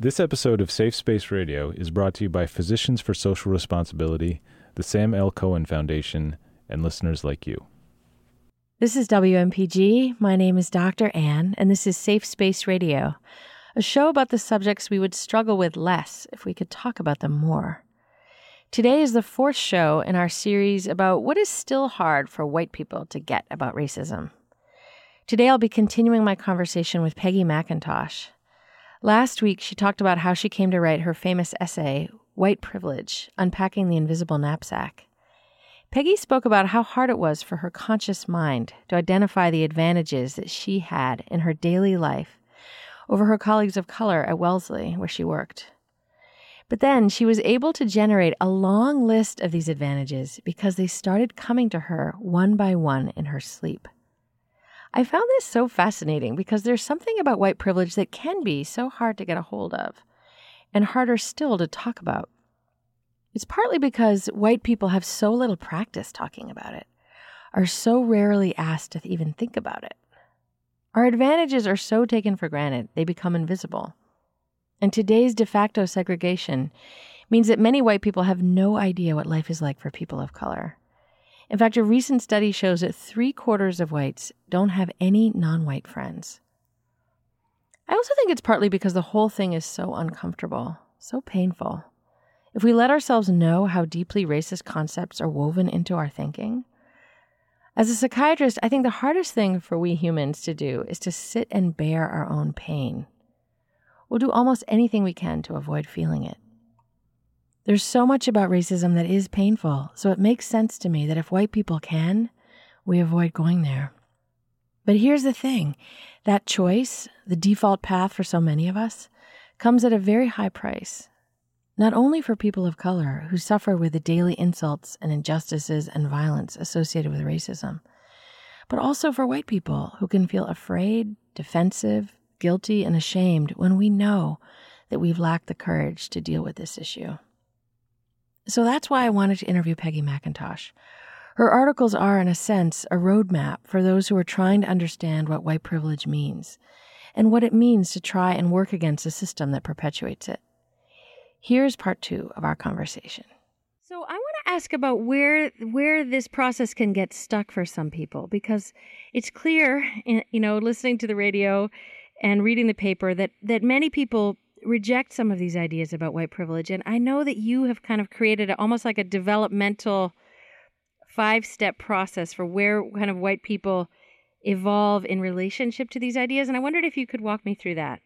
This episode of Safe Space Radio is brought to you by Physicians for Social Responsibility, the Sam L. Cohen Foundation, and listeners like you. This is WMPG. My name is Dr. Ann, and this is Safe Space Radio, a show about the subjects we would struggle with less if we could talk about them more. Today is the fourth show in our series about what is still hard for white people to get about racism. Today I'll be continuing my conversation with Peggy McIntosh. Last week, she talked about how she came to write her famous essay, White Privilege Unpacking the Invisible Knapsack. Peggy spoke about how hard it was for her conscious mind to identify the advantages that she had in her daily life over her colleagues of color at Wellesley, where she worked. But then she was able to generate a long list of these advantages because they started coming to her one by one in her sleep. I found this so fascinating because there's something about white privilege that can be so hard to get a hold of and harder still to talk about. It's partly because white people have so little practice talking about it, are so rarely asked to even think about it. Our advantages are so taken for granted, they become invisible. And today's de facto segregation means that many white people have no idea what life is like for people of color. In fact, a recent study shows that three quarters of whites don't have any non white friends. I also think it's partly because the whole thing is so uncomfortable, so painful. If we let ourselves know how deeply racist concepts are woven into our thinking, as a psychiatrist, I think the hardest thing for we humans to do is to sit and bear our own pain. We'll do almost anything we can to avoid feeling it. There's so much about racism that is painful, so it makes sense to me that if white people can, we avoid going there. But here's the thing that choice, the default path for so many of us, comes at a very high price. Not only for people of color who suffer with the daily insults and injustices and violence associated with racism, but also for white people who can feel afraid, defensive, guilty, and ashamed when we know that we've lacked the courage to deal with this issue. So that's why I wanted to interview Peggy McIntosh. Her articles are, in a sense, a roadmap for those who are trying to understand what white privilege means and what it means to try and work against a system that perpetuates it. Here's part two of our conversation. So I want to ask about where where this process can get stuck for some people because it's clear, eh, you know, listening to the radio and reading the paper that that many people reject some of these ideas about white privilege and i know that you have kind of created a, almost like a developmental five step process for where kind of white people evolve in relationship to these ideas and i wondered if you could walk me through that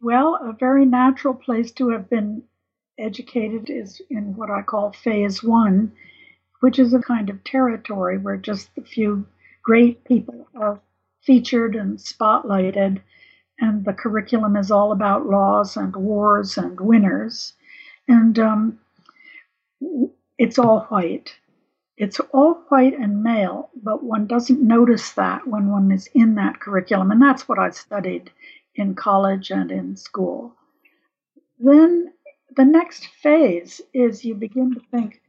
well a very natural place to have been educated is in what i call phase one which is a kind of territory where just a few great people are featured and spotlighted. And the curriculum is all about laws and wars and winners. And um, it's all white. It's all white and male, but one doesn't notice that when one is in that curriculum. And that's what I studied in college and in school. Then the next phase is you begin to think,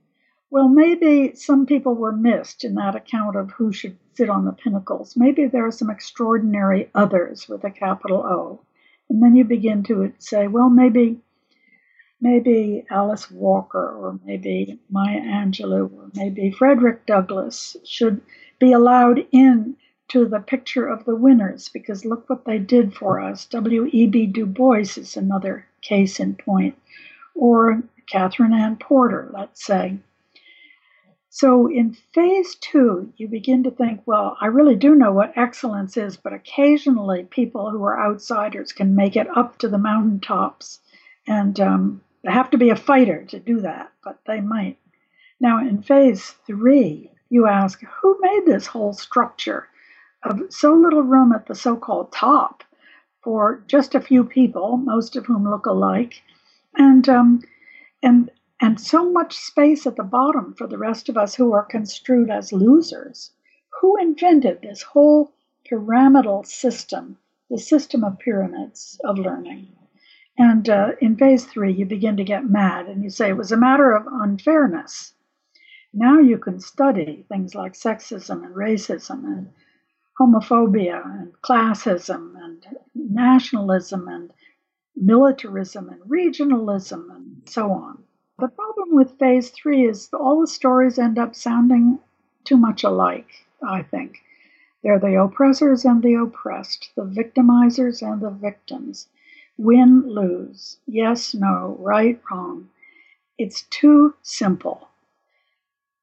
well, maybe some people were missed in that account of who should sit on the pinnacles. Maybe there are some extraordinary others with a capital O. And then you begin to say, well, maybe maybe Alice Walker or maybe Maya Angelou or maybe Frederick Douglass should be allowed in to the picture of the winners because look what they did for us. W.E.B. Du Bois is another case in point, or Katherine Anne Porter, let's say. So in phase two, you begin to think, well, I really do know what excellence is, but occasionally people who are outsiders can make it up to the mountaintops. And um, they have to be a fighter to do that, but they might. Now, in phase three, you ask, who made this whole structure of so little room at the so called top for just a few people, most of whom look alike? And um, and and so much space at the bottom for the rest of us who are construed as losers. Who invented this whole pyramidal system, the system of pyramids of learning? And uh, in phase three, you begin to get mad and you say it was a matter of unfairness. Now you can study things like sexism and racism and homophobia and classism and nationalism and militarism and regionalism and so on. The problem with phase three is all the stories end up sounding too much alike, I think. They're the oppressors and the oppressed, the victimizers and the victims. Win, lose, yes, no, right, wrong. It's too simple.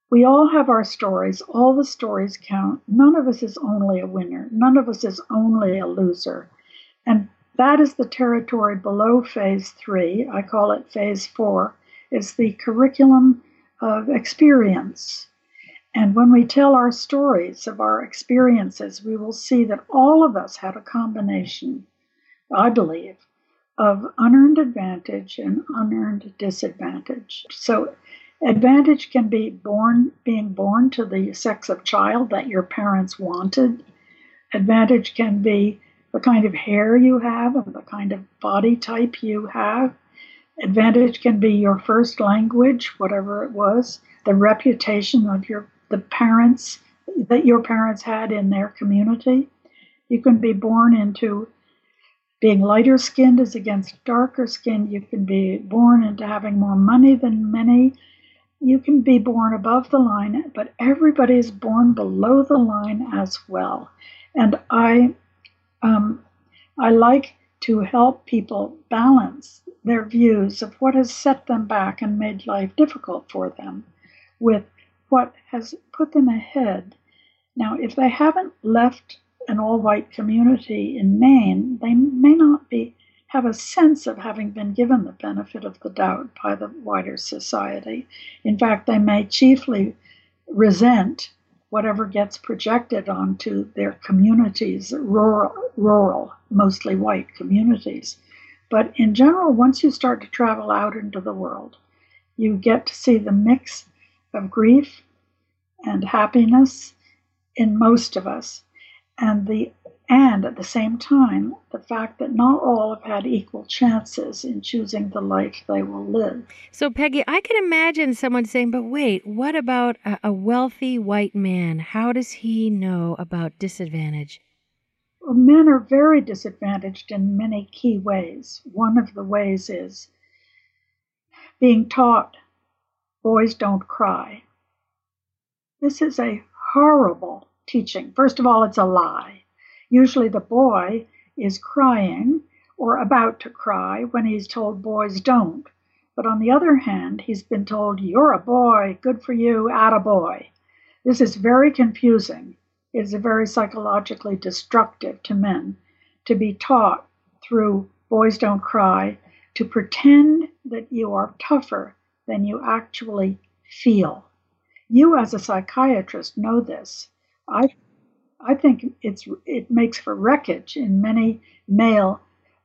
We all have our stories. All the stories count. None of us is only a winner. None of us is only a loser. And that is the territory below phase three. I call it phase four. It's the curriculum of experience. And when we tell our stories of our experiences, we will see that all of us had a combination, I believe, of unearned advantage and unearned disadvantage. So, advantage can be born being born to the sex of child that your parents wanted. Advantage can be the kind of hair you have and the kind of body type you have. Advantage can be your first language, whatever it was, the reputation of your the parents that your parents had in their community. You can be born into being lighter skinned as against darker skinned. You can be born into having more money than many. You can be born above the line, but everybody is born below the line as well. And I, um, I like to help people balance their views of what has set them back and made life difficult for them with what has put them ahead. Now, if they haven't left an all white community in Maine, they may not be have a sense of having been given the benefit of the doubt by the wider society. In fact, they may chiefly resent whatever gets projected onto their communities, rural, rural, mostly white communities. But in general, once you start to travel out into the world, you get to see the mix of grief and happiness in most of us and the and at the same time the fact that not all have had equal chances in choosing the life they will live. So peggy i can imagine someone saying but wait what about a, a wealthy white man? How does he know about disadvantage? Well, men are very disadvantaged in many key ways. One of the ways is being taught boys don't cry. This is a horrible teaching. First of all, it's a lie. Usually the boy is crying or about to cry when he's told boys don't. But on the other hand, he's been told, You're a boy, good for you, attaboy. This is very confusing. It is very psychologically destructive to men to be taught through Boys Don't Cry to pretend that you are tougher than you actually feel. You, as a psychiatrist, know this. I, I think it's it makes for wreckage in many male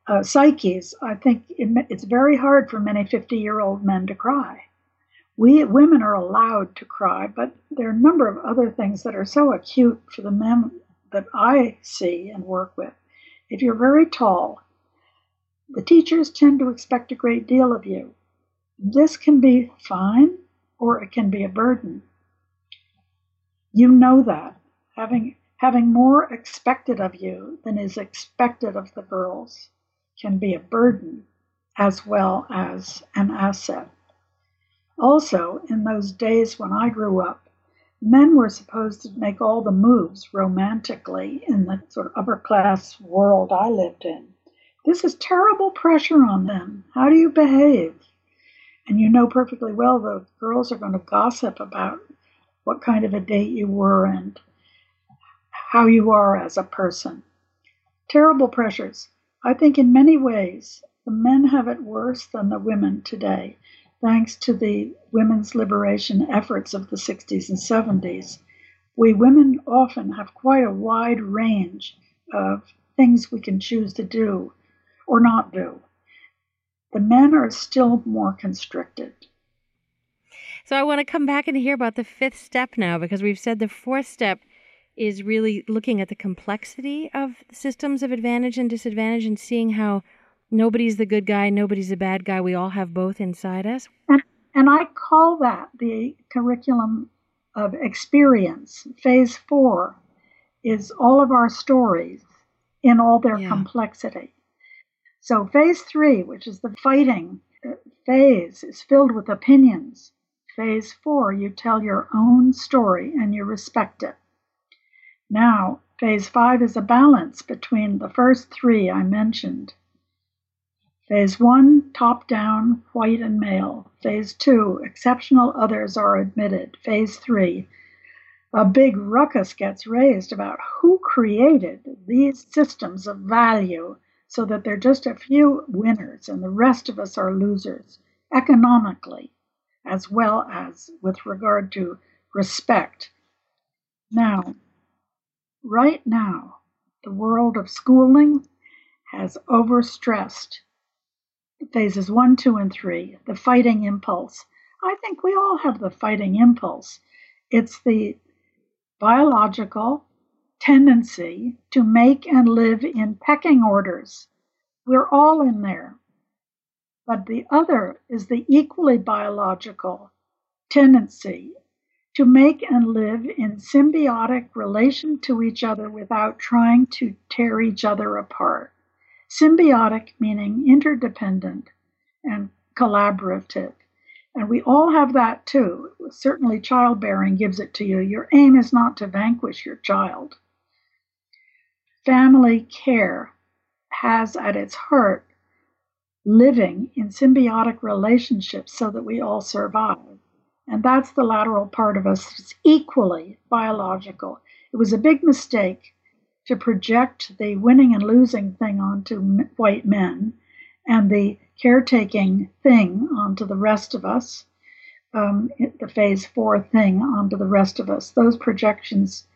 uh, psyches. I think it, it's very hard for many 50 year old men to cry. We women are allowed to cry, but there are a number of other things that are so acute for the men that I see and work with. If you're very tall, the teachers tend to expect a great deal of you. This can be fine or it can be a burden. You know that, having having more expected of you than is expected of the girls can be a burden as well as an asset. Also, in those days when I grew up, men were supposed to make all the moves romantically in the sort of upper class world I lived in. This is terrible pressure on them. How do you behave? And you know perfectly well the girls are going to gossip about what kind of a date you were and how you are as a person. Terrible pressures. I think in many ways the men have it worse than the women today, thanks to the women's liberation efforts of the 60s and 70s. We women often have quite a wide range of things we can choose to do or not do. The men are still more constricted. So I want to come back and hear about the fifth step now because we've said the fourth step is really looking at the complexity of systems of advantage and disadvantage and seeing how nobody's the good guy, nobody's the bad guy. We all have both inside us. And, and I call that the curriculum of experience. Phase four is all of our stories in all their yeah. complexity. So, phase three, which is the fighting uh, phase, is filled with opinions. Phase four, you tell your own story and you respect it. Now, phase five is a balance between the first three I mentioned. Phase one, top down, white and male. Phase two, exceptional others are admitted. Phase three, a big ruckus gets raised about who created these systems of value so that they're just a few winners and the rest of us are losers economically as well as with regard to respect. Now, right now, the world of schooling has overstressed phases one, two, and three, the fighting impulse. I think we all have the fighting impulse. It's the biological tendency to make and live in pecking orders. We're all in there. But the other is the equally biological tendency to make and live in symbiotic relation to each other without trying to tear each other apart. Symbiotic meaning interdependent and collaborative. And we all have that too. Certainly, childbearing gives it to you. Your aim is not to vanquish your child. Family care has at its heart living in symbiotic relationships so that we all survive. And that's the lateral part of us that's equally biological. It was a big mistake to project the winning and losing thing onto white men and the caretaking thing onto the rest of us, um, the phase four thing onto the rest of us. Those projections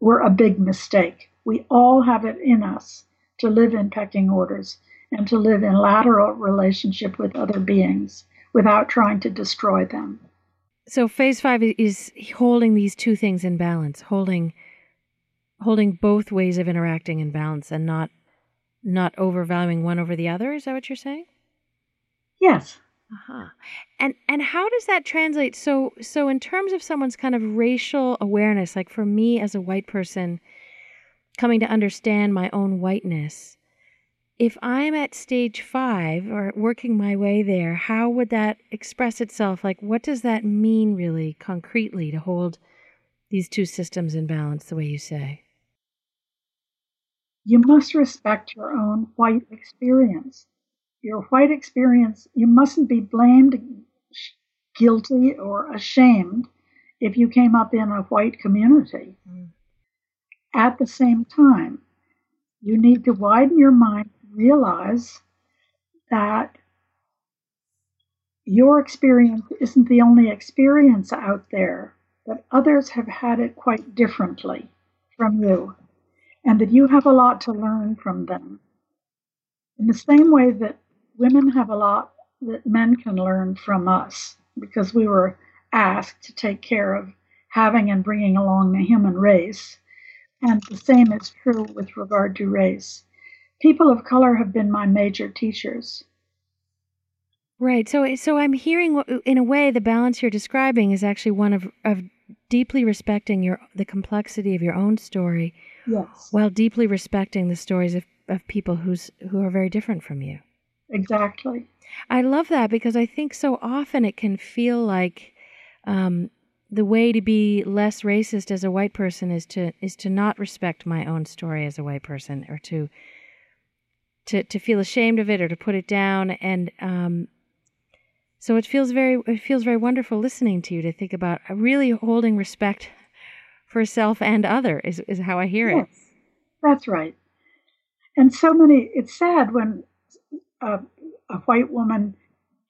were a big mistake. We all have it in us to live in pecking orders and to live in lateral relationship with other beings without trying to destroy them. So phase 5 is holding these two things in balance, holding holding both ways of interacting in balance and not not overvaluing one over the other, is that what you're saying? Yes. Uh-huh. And and how does that translate so so in terms of someone's kind of racial awareness like for me as a white person coming to understand my own whiteness if I'm at stage five or working my way there, how would that express itself? Like, what does that mean really concretely to hold these two systems in balance the way you say? You must respect your own white experience. Your white experience, you mustn't be blamed, guilty, or ashamed if you came up in a white community. Mm. At the same time, you need to widen your mind realize that your experience isn't the only experience out there, that others have had it quite differently from you, and that you have a lot to learn from them. In the same way that women have a lot that men can learn from us, because we were asked to take care of having and bringing along the human race. And the same is true with regard to race people of color have been my major teachers. Right. So, so I'm hearing, in a way, the balance you're describing is actually one of of deeply respecting your the complexity of your own story, yes, while deeply respecting the stories of, of people who's who are very different from you. Exactly. I love that because I think so often it can feel like um, the way to be less racist as a white person is to is to not respect my own story as a white person or to to to feel ashamed of it or to put it down and um, so it feels very it feels very wonderful listening to you to think about really holding respect for self and other is is how I hear yes, it. That's right. And so many it's sad when a, a white woman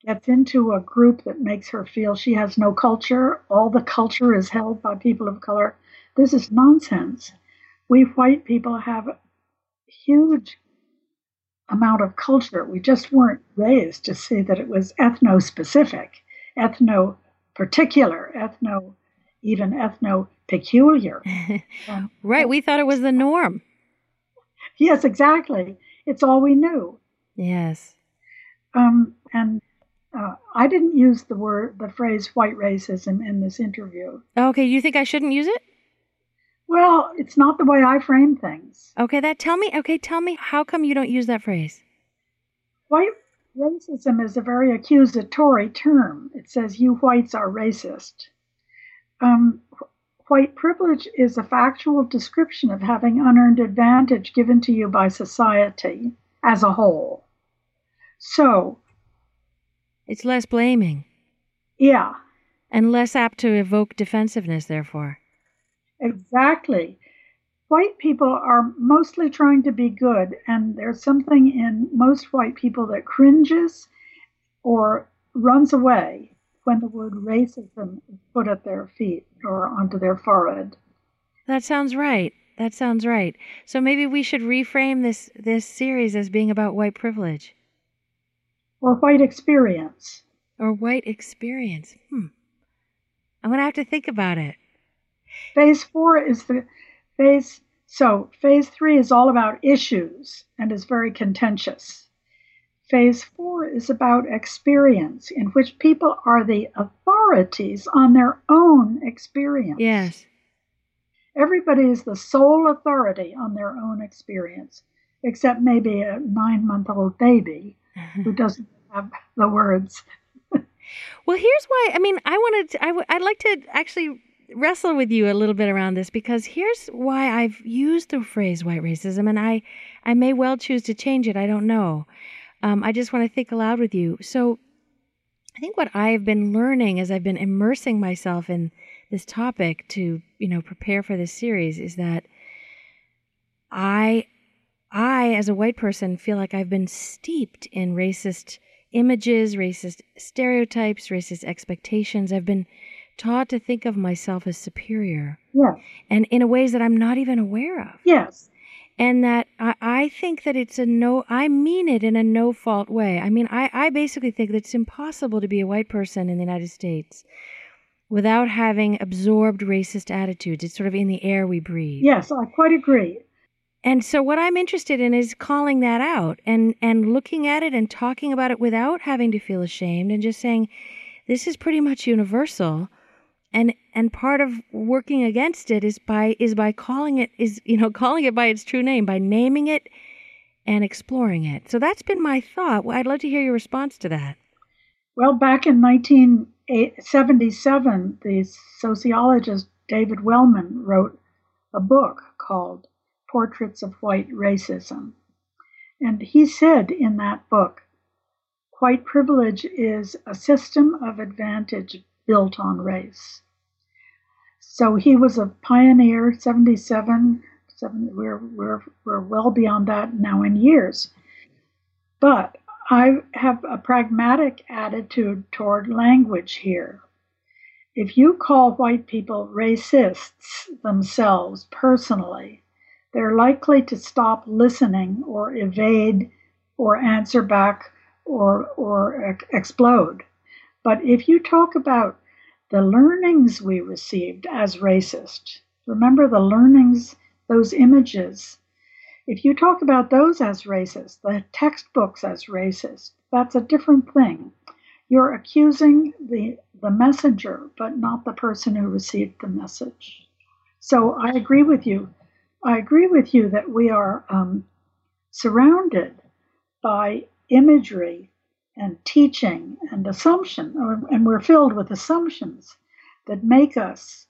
gets into a group that makes her feel she has no culture, all the culture is held by people of color. This is nonsense. We white people have huge amount of culture. We just weren't raised to see that it was ethno specific, ethno particular, ethno, even ethno peculiar. um, right. We thought it was the norm. Yes, exactly. It's all we knew. Yes. Um, and uh, I didn't use the word, the phrase white racism in this interview. Okay. You think I shouldn't use it? Well, it's not the way I frame things. Okay, that tell me. Okay, tell me how come you don't use that phrase? White racism is a very accusatory term. It says you whites are racist. Um, white privilege is a factual description of having unearned advantage given to you by society as a whole. So, it's less blaming. Yeah. And less apt to evoke defensiveness, therefore. Exactly. White people are mostly trying to be good, and there's something in most white people that cringes or runs away when the word racism is put at their feet or onto their forehead. That sounds right. That sounds right. So maybe we should reframe this this series as being about white privilege. Or white experience. Or white experience. Hmm. I'm gonna have to think about it. Phase four is the phase so phase three is all about issues and is very contentious. Phase four is about experience, in which people are the authorities on their own experience. Yes. Everybody is the sole authority on their own experience, except maybe a nine month old baby uh-huh. who doesn't have the words. well, here's why. I mean, I wanted to, I w- I'd like to actually wrestle with you a little bit around this because here's why I've used the phrase white racism, and I, I may well choose to change it. I don't know. Um, I just want to think aloud with you. So, I think what I've been learning as I've been immersing myself in this topic to, you know, prepare for this series is that I, I as a white person feel like I've been steeped in racist images, racist stereotypes, racist expectations. I've been taught to think of myself as superior. Yeah. And in ways that I'm not even aware of. Yes and that I, I think that it's a no i mean it in a no fault way i mean I, I basically think that it's impossible to be a white person in the united states without having absorbed racist attitudes it's sort of in the air we breathe yes i quite agree and so what i'm interested in is calling that out and and looking at it and talking about it without having to feel ashamed and just saying this is pretty much universal and and part of working against it is by is by calling it is you know calling it by its true name by naming it and exploring it. So that's been my thought. Well, i'd love to hear your response to that. Well back in 1977 the sociologist david wellman wrote a book called portraits of white racism. And he said in that book white privilege is a system of advantage built on race. So he was a pioneer, 77. we're, we're, we're well beyond that now in years. But I have a pragmatic attitude toward language here. If you call white people racists themselves personally, they're likely to stop listening or evade or answer back or, or explode. But if you talk about the learnings we received as racist, remember the learnings, those images. If you talk about those as racist, the textbooks as racist, that's a different thing. You're accusing the, the messenger, but not the person who received the message. So I agree with you. I agree with you that we are um, surrounded by imagery and teaching and assumption, and we're filled with assumptions that make us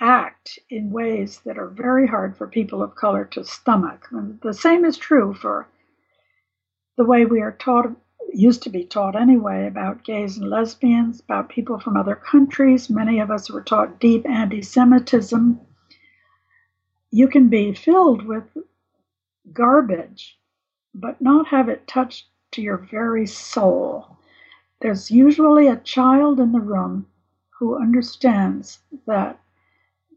act in ways that are very hard for people of color to stomach. And the same is true for the way we are taught, used to be taught anyway, about gays and lesbians, about people from other countries. Many of us were taught deep anti Semitism. You can be filled with garbage, but not have it touch to your very soul. There's usually a child in the room who understands that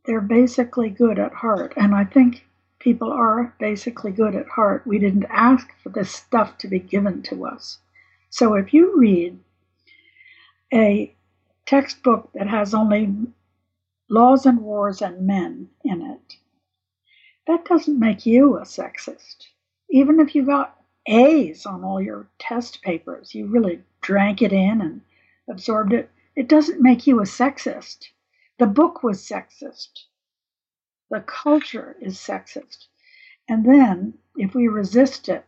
they're basically good at heart. And I think people are basically good at heart. We didn't ask for this stuff to be given to us. So if you read a textbook that has only laws and wars and men in it, that doesn't make you a sexist. Even if you got A's on all your test papers. You really drank it in and absorbed it. It doesn't make you a sexist. The book was sexist. The culture is sexist. And then, if we resist it,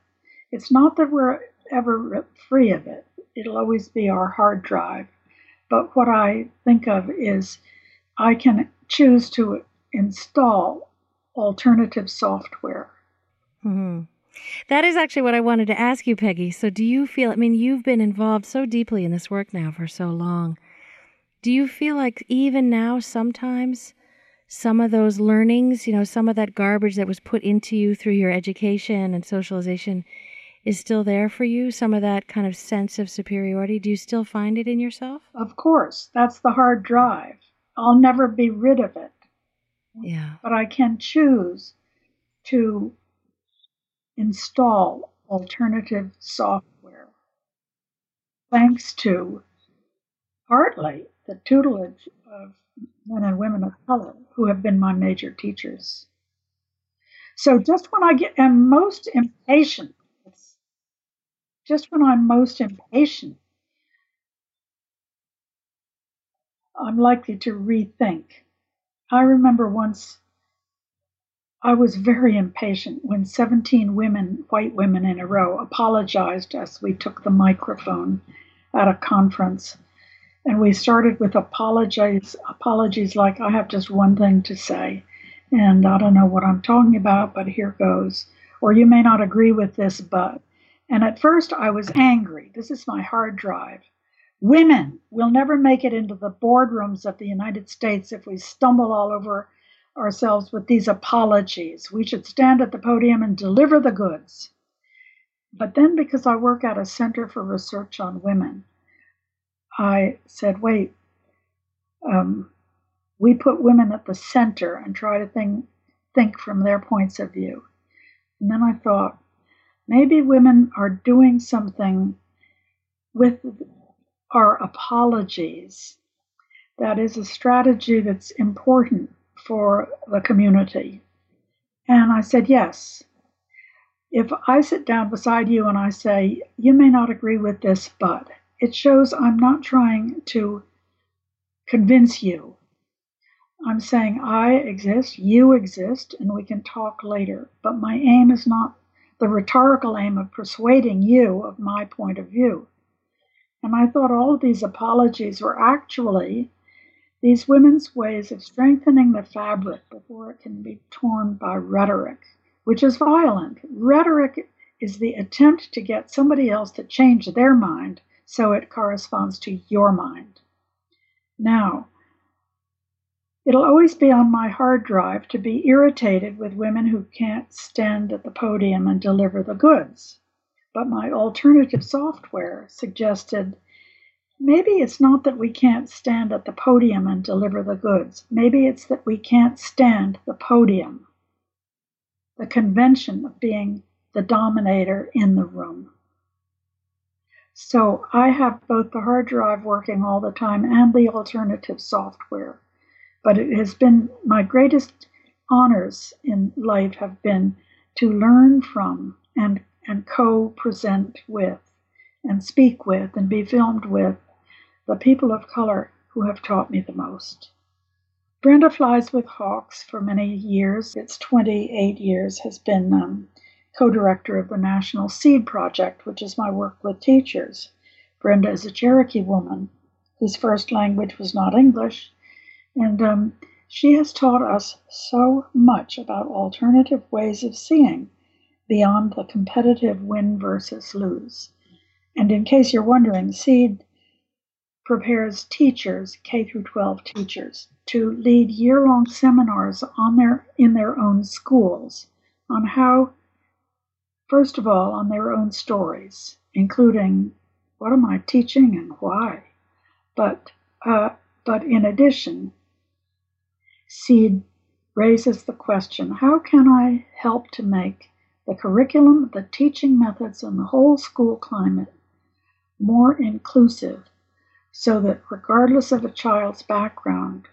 it's not that we're ever free of it. It'll always be our hard drive. But what I think of is I can choose to install alternative software. Mm-hmm. That is actually what I wanted to ask you, Peggy. So, do you feel, I mean, you've been involved so deeply in this work now for so long. Do you feel like even now, sometimes, some of those learnings, you know, some of that garbage that was put into you through your education and socialization is still there for you? Some of that kind of sense of superiority? Do you still find it in yourself? Of course. That's the hard drive. I'll never be rid of it. Yeah. But I can choose to install alternative software thanks to partly the tutelage of men and women of color who have been my major teachers. So just when I get am most impatient, just when I'm most impatient, I'm likely to rethink. I remember once I was very impatient when 17 women, white women in a row, apologized as we took the microphone at a conference. And we started with apologies, apologies like I have just one thing to say, and I don't know what I'm talking about, but here goes. Or you may not agree with this, but. And at first I was angry. This is my hard drive. Women will never make it into the boardrooms of the United States if we stumble all over ourselves with these apologies. We should stand at the podium and deliver the goods. But then, because I work at a Center for Research on Women, I said, wait, um, we put women at the center and try to think, think from their points of view. And then I thought, maybe women are doing something with our apologies that is a strategy that's important for the community? And I said, Yes. If I sit down beside you and I say, You may not agree with this, but it shows I'm not trying to convince you. I'm saying I exist, you exist, and we can talk later. But my aim is not the rhetorical aim of persuading you of my point of view. And I thought all of these apologies were actually these women's ways of strengthening the fabric before it can be torn by rhetoric, which is violent. Rhetoric is the attempt to get somebody else to change their mind so it corresponds to your mind. Now, it'll always be on my hard drive to be irritated with women who can't stand at the podium and deliver the goods. But my alternative software suggested Maybe it's not that we can't stand at the podium and deliver the goods. Maybe it's that we can't stand the podium, the convention of being the dominator in the room. So I have both the hard drive working all the time and the alternative software. But it has been my greatest honors in life have been to learn from and, and co present with and speak with and be filmed with the people of color who have taught me the most. Brenda Flyswithhawks for many years, it's 28 years, has been um, co director of the National SEED Project, which is my work with teachers. Brenda is a Cherokee woman whose first language was not English, and um, she has taught us so much about alternative ways of seeing beyond the competitive win versus lose. And in case you're wondering, SEED prepares teachers, K through 12 teachers, to lead year-long seminars on their in their own schools on how first of all on their own stories, including what am I teaching and why. But uh, but in addition, SEED raises the question, how can I help to make the curriculum, the teaching methods, and the whole school climate more inclusive so that regardless of a child's background,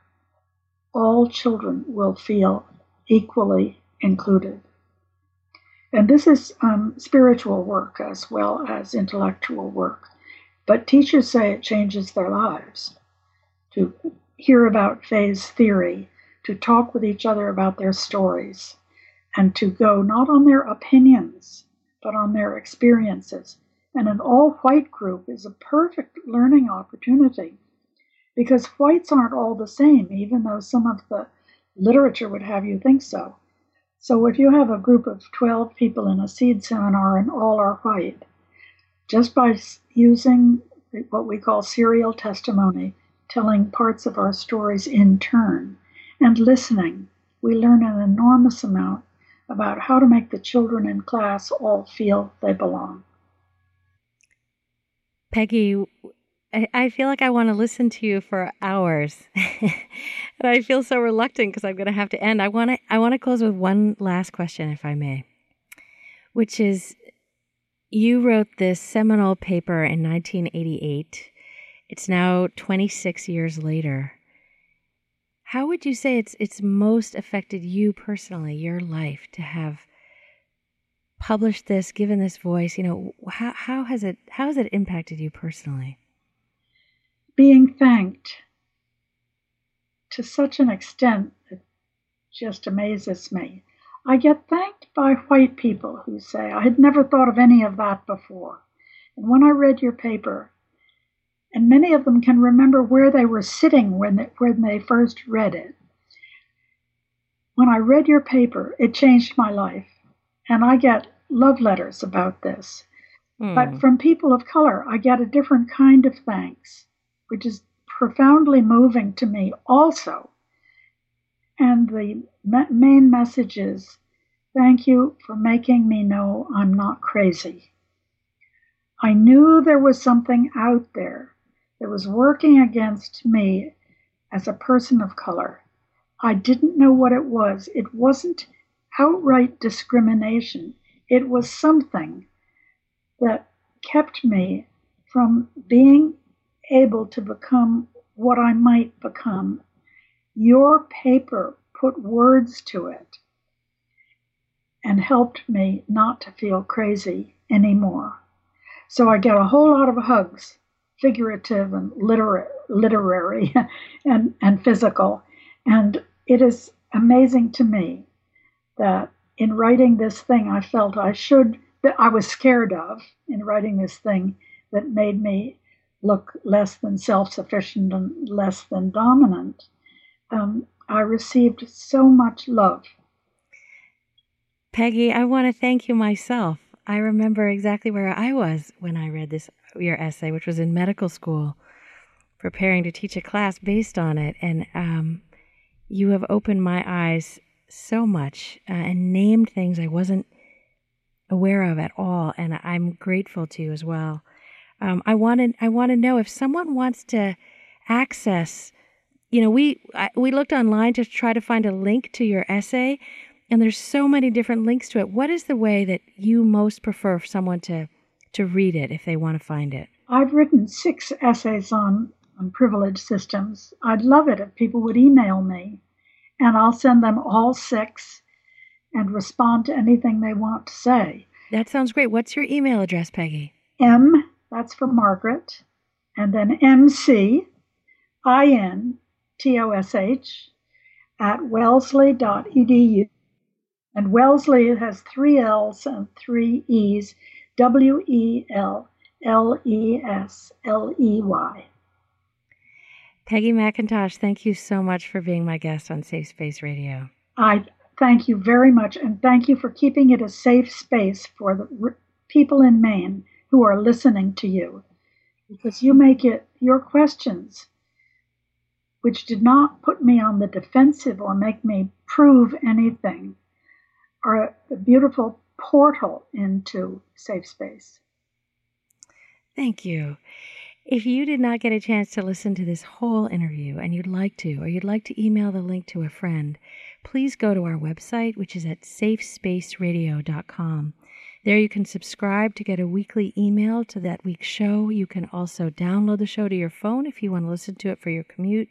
all children will feel equally included. And this is um, spiritual work as well as intellectual work. But teachers say it changes their lives to hear about phase theory, to talk with each other about their stories, and to go not on their opinions, but on their experiences, And an all white group is a perfect learning opportunity because whites aren't all the same, even though some of the literature would have you think so. So if you have a group of 12 people in a SEED seminar and all are white, just by using what we call serial testimony, telling parts of our stories in turn, and listening, we learn an enormous amount about how to make the children in class all feel they belong. Peggy, I, feel like I want to listen to you for hours, and I feel so reluctant because I'm going to have to end. I want to I want to close with one last question, if I may, which is, you wrote this seminal paper in 1988. It's now 26 years later. How would you say it's it's most affected you personally, your life, to have published this, given this voice? You know, how how has it how has it impacted you personally? being thanked to such an extent that just amazes me. I get thanked by white people who say, I had never thought of any of that before. And when I read your paper, and many of them can remember where they were sitting when they, when they first read it. When I read your paper, it changed my life. And I get love letters about this. Mm. But from people of color, I get a different kind of thanks which is profoundly moving to me also. And the main message is thank you for making me know I'm not crazy. I knew there was something out there that was working against me as a person of color. I didn't know what it was. It wasn't outright discrimination, it was something that kept me from being able to become what I might become. Your paper put words to it and helped me not to feel crazy anymore. So I get a whole lot of hugs, figurative and literary, literary and, and physical. And it is amazing to me that in writing this thing, I felt I should, that I was scared of in writing this thing that made me look less than self sufficient and less than dominant. Um, I received so much love. Peggy, I want to thank you myself. I remember exactly where I was when I read this your essay, which was in medical school, preparing to teach a class based on it, and um, you have opened my eyes so much uh, and named things I wasn't aware of at all, and I'm grateful to you as well. Um, I want to I want to know if someone wants to access. You know, we I, we looked online to try to find a link to your essay, and there's so many different links to it. What is the way that you most prefer for someone to to read it if they want to find it? I've written six essays on on privilege systems. I'd love it if people would email me, and I'll send them all six and respond to anything they want to say. That sounds great. What's your email address, Peggy? M that's for Margaret. And then MC, I-N, T-O-S-H, at wellesley.edu. And Wellesley has three L's and three E's, W-E-L-L-E-S-L-E-Y. Peggy McIntosh, thank you so much for being my guest on Safe Space Radio. I thank you very much, and thank you for keeping it a safe space for the people in Maine who are listening to you because you make it your questions, which did not put me on the defensive or make me prove anything, are a beautiful portal into safe space. Thank you. If you did not get a chance to listen to this whole interview and you'd like to, or you'd like to email the link to a friend, please go to our website, which is at safespaceradio.com. There you can subscribe to get a weekly email to that week's show. You can also download the show to your phone if you want to listen to it for your commute.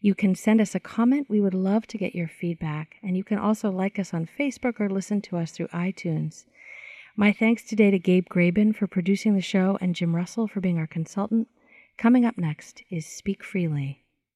You can send us a comment. We would love to get your feedback. And you can also like us on Facebook or listen to us through iTunes. My thanks today to Gabe Graben for producing the show and Jim Russell for being our consultant. Coming up next is Speak Freely.